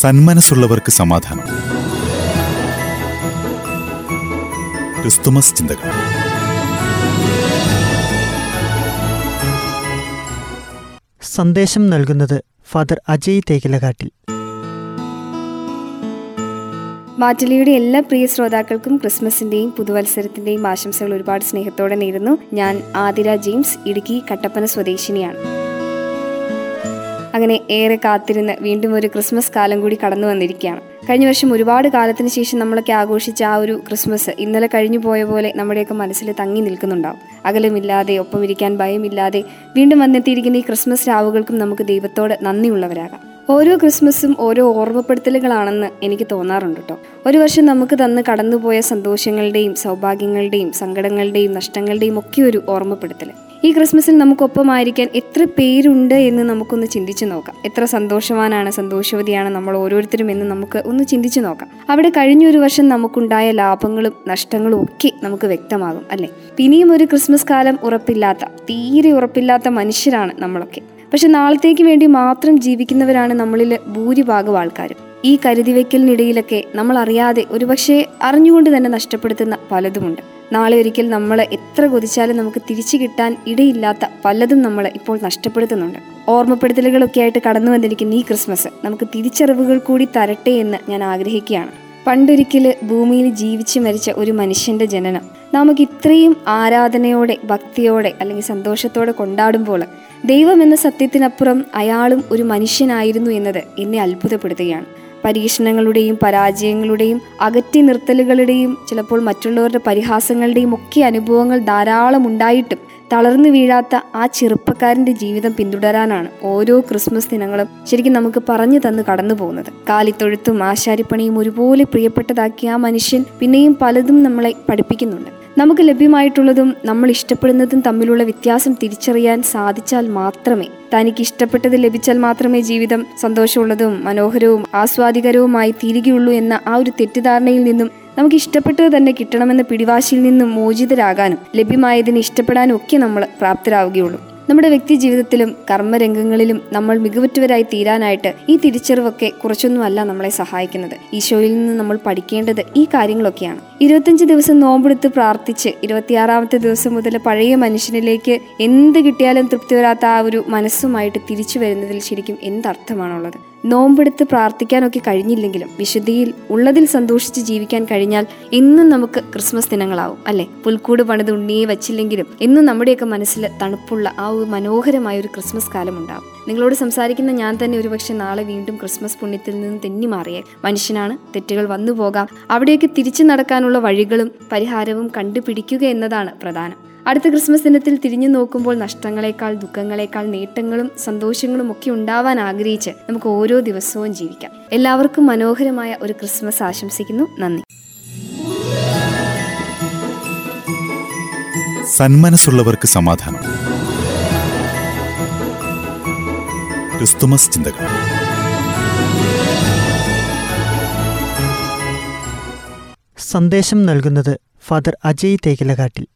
സന്മനസ്സുള്ളവർക്ക് സമാധാനം. ക്രിസ്തുമസ് ചിന്തകൾ. സന്ദേശം നൽകുന്നത് ഫാദർ അജയ് തേക്കിലകാട്ടിൽ. മാറ്റലിയുടെ എല്ലാ പ്രിയ ശ്രോതാക്കൾക്കും ക്രിസ്മസിന്റെയും പുതുവത്സരത്തിന്റെയും ആശംസകൾ ഒരുപാട് സ്നേഹത്തോടെ നേരുന്നു. ഞാൻ ആതിര ജെയിംസ് ഇടുക്കി കട്ടപ്പന സ്വദേശിനിയാണ്. അങ്ങനെ ഏറെ കാത്തിരുന്ന് വീണ്ടും ഒരു ക്രിസ്മസ് കാലം കൂടി കടന്നു വന്നിരിക്കുകയാണ്. കഴിഞ്ഞ വർഷം ഒരുപാട് കാലത്തിന് ശേഷം നമ്മളൊക്കെ ആഘോഷിച്ച ആ ഒരു ക്രിസ്മസ് ഇന്നലെ കഴിഞ്ഞു പോയ പോലെ നമ്മുടെയൊക്കെ മനസ്സിൽ തങ്ങി നിൽക്കുന്നുണ്ടാവും. അകലമില്ലാതെ ഒപ്പം ഇരിക്കാൻ ഭയമില്ലാതെ വീണ്ടും വന്നെത്തിയിരിക്കുന്ന ഈ ക്രിസ്മസ് രാവുകൾക്കും നമുക്ക് ദൈവത്തോട് നന്ദിയുള്ളവരാകാം. ഓരോ ക്രിസ്മസും ഓരോ ഓർമ്മപ്പെടുത്തലുകളാണെന്ന് എനിക്ക് തോന്നാറുണ്ട് കേട്ടോ ഒരു വർഷം നമുക്ക് തന്ന് കടന്നുപോയ സന്തോഷങ്ങളുടെയും സൗഭാഗ്യങ്ങളുടെയും സങ്കടങ്ങളുടെയും നഷ്ടങ്ങളുടെയും ഒക്കെ ഒരു ഓർമ്മപ്പെടുത്തൽ ഈ ക്രിസ്മസിൽ നമുക്കൊപ്പമായിരിക്കാൻ എത്ര പേരുണ്ട് എന്ന് നമുക്കൊന്ന് ചിന്തിച്ചു നോക്കാം. എത്ര സന്തോഷവാനാണ് സന്തോഷവതിയാണ് നമ്മൾ ഓരോരുത്തരും എന്ന് നമുക്ക് ഒന്ന് ചിന്തിച്ചു നോക്കാം. അവിടെ കഴിഞ്ഞ ഒരു വർഷം നമുക്കുണ്ടായ ലാഭങ്ങളും നഷ്ടങ്ങളും ഒക്കെ നമുക്ക് വ്യക്തമാകും അല്ലേ? ഇനിയും ഒരു ക്രിസ്മസ് കാലം ഉറപ്പില്ലാത്ത തീരെ ഉറപ്പില്ലാത്ത മനുഷ്യരാണ് നമ്മളൊക്കെ. പക്ഷെ നാളത്തേക്ക് വേണ്ടി മാത്രം ജീവിക്കുന്നവരാണ് നമ്മളിൽ ഭൂരിഭാഗം ആൾക്കാരും. ഈ കരുതിവെക്കലിനിടയിലൊക്കെ നമ്മൾ അറിയാതെ ഒരുപക്ഷെ അറിഞ്ഞുകൊണ്ട് തന്നെ നഷ്ടപ്പെടുത്തുന്ന പലതുമുണ്ട്. നാളെ ഒരിക്കൽ നമ്മൾ എത്ര കൊതിച്ചാലും നമുക്ക് തിരിച്ചു കിട്ടാൻ ഇടയില്ലാത്ത പലതും നമ്മൾ ഇപ്പോൾ നഷ്ടപ്പെടുത്തുന്നുണ്ട്. ഓർമ്മപ്പെടുത്തലുകളൊക്കെ ആയിട്ട് കടന്നു വന്നിരിക്കുന്ന ഈ ക്രിസ്മസ് നമുക്ക് തിരിച്ചറിവുകൾ കൂടി തരട്ടെ എന്ന് ഞാൻ ആഗ്രഹിക്കുകയാണ്. പണ്ടൊരിക്കൽ ഭൂമിയിൽ ജീവിച്ച് മരിച്ച ഒരു മനുഷ്യന്റെ ജനനം. നമുക്ക് ഇത്രയും ആരാധനയോടെ ഭക്തിയോടെ അല്ലെങ്കിൽ സന്തോഷത്തോടെ കൊണ്ടാടുമ്പോൾ ദൈവം എന്ന സത്യത്തിനപ്പുറം അയാളും ഒരു മനുഷ്യനായിരുന്നു എന്നത് എന്നെ അത്ഭുതപ്പെടുത്തുകയാണ്. പരീക്ഷണങ്ങളുടെയും പരാജയങ്ങളുടെയും അകറ്റി നിർത്തലുകളുടെയും ചിലപ്പോൾ മറ്റുള്ളവരുടെ പരിഹാസങ്ങളുടെയും ഒക്കെ അനുഭവങ്ങൾ ധാരാളം ഉണ്ടായിട്ടും തളർന്നു വീഴാത്ത ആ ചെറുപ്പക്കാരന്റെ ജീവിതം പിന്തുടരാനാണ് ഓരോ ക്രിസ്മസ് ദിനങ്ങളും ശരിക്കും നമുക്ക് പറഞ്ഞു തന്ന് കടന്നു പോകുന്നത്. കാലിത്തൊഴുത്തും ആശാരിപ്പണിയും ഒരുപോലെ പ്രിയപ്പെട്ടതാക്കിയ ആ മനുഷ്യൻ പിന്നെയും പലതും നമ്മളെ പഠിപ്പിക്കുന്നുണ്ട്. നമുക്ക് ലഭ്യമായിട്ടുള്ളതും നമ്മൾ ഇഷ്ടപ്പെടുന്നതും തമ്മിലുള്ള വ്യത്യാസം തിരിച്ചറിയാൻ സാധിച്ചാൽ മാത്രമേ തനിക്ക് ഇഷ്ടപ്പെട്ടത് ലഭിച്ചാൽ മാത്രമേ ജീവിതം സന്തോഷമുള്ളതും മനോഹരവും ആസ്വാദികരവുമായി തീരുകയുള്ളൂ എന്ന ആ ഒരു തെറ്റിദ്ധാരണയിൽ നിന്നും നമുക്ക് ഇഷ്ടപ്പെട്ടത് തന്നെ കിട്ടണമെന്ന പിടിവാശിയിൽ നിന്ന് മോചിതരാകാനും ലഭ്യമായതിന് ഇഷ്ടപ്പെടാനും ഒക്കെ നമ്മൾ പ്രാപ്തരാവുകയുള്ളൂ. നമ്മുടെ വ്യക്തി ജീവിതത്തിലും കർമ്മരംഗങ്ങളിലും നമ്മൾ മികവുറ്റവരായി തീരാനായിട്ട് ഈ തിരിച്ചറിവൊക്കെ കുറച്ചൊന്നുമല്ല നമ്മളെ സഹായിക്കുന്നത്. ഈശോയിൽ നിന്ന് നമ്മൾ പഠിക്കേണ്ടത് ഈ കാര്യങ്ങളൊക്കെയാണ്. ഇരുപത്തഞ്ച് ദിവസം നോമ്പെടുത്ത് പ്രാർത്ഥിച്ച് ഇരുപത്തിയാറാമത്തെ ദിവസം മുതൽ പഴയ മനുഷ്യനിലേക്ക് എന്ത് കിട്ടിയാലും തൃപ്തി വരാത്ത ആ ഒരു മനസ്സുമായിട്ട് തിരിച്ചു വരുന്നതിൽ ശരിക്കും എന്തർത്ഥമാണുള്ളത്? നോമ്പെടുത്ത് പ്രാർത്ഥിക്കാനൊക്കെ കഴിഞ്ഞില്ലെങ്കിലും വിശുദ്ധിയിൽ ഉള്ളതിൽ സന്തോഷിച്ച് ജീവിക്കാൻ കഴിഞ്ഞാൽ എന്നും നമുക്ക് ക്രിസ്മസ് ദിനങ്ങളാവും അല്ലെ? പുൽക്കൂട് പണിത് ഉണ്ണിയെ വച്ചില്ലെങ്കിലും എന്നും നമ്മുടെയൊക്കെ മനസ്സിൽ തണുപ്പുള്ള ആ ഒരു മനോഹരമായ ഒരു ക്രിസ്മസ് കാലം ഉണ്ടാവും. നിങ്ങളോട് സംസാരിക്കുന്ന ഞാൻ തന്നെ ഒരുപക്ഷെ നാളെ വീണ്ടും ക്രിസ്മസ് പുണ്യത്തിൽ നിന്ന് തെന്നി മാറിയേ മനുഷ്യനാണ് തെറ്റുകൾ വന്നു പോകാം അവിടെയൊക്കെ തിരിച്ചു നടക്കാനുള്ള വഴികളും പരിഹാരവും കണ്ടുപിടിക്കുക എന്നതാണ് പ്രധാനം. അടുത്ത ക്രിസ്മസ് ദിനത്തിൽ തിരിഞ്ഞു നോക്കുമ്പോൾ നഷ്ടങ്ങളെക്കാൾ ദുഃഖങ്ങളെക്കാൾ നേട്ടങ്ങളും സന്തോഷങ്ങളും ഒക്കെ ഉണ്ടാവാൻ ആഗ്രഹിച്ച് നമുക്ക് ഓരോ ദിവസവും ജീവിക്കാം. എല്ലാവർക്കും മനോഹരമായ ഒരു ക്രിസ്മസ് ആശംസിക്കുന്നു. നന്ദി. സന്മനസ്സുള്ളവർക്ക് സമാധാനം. ക്രിസ്തുമസ് ചിന്തകൾ. സന്ദേശം നൽകുന്നത് ഫാദർ അജയ് തേക്കിലകാട്ടിൽ.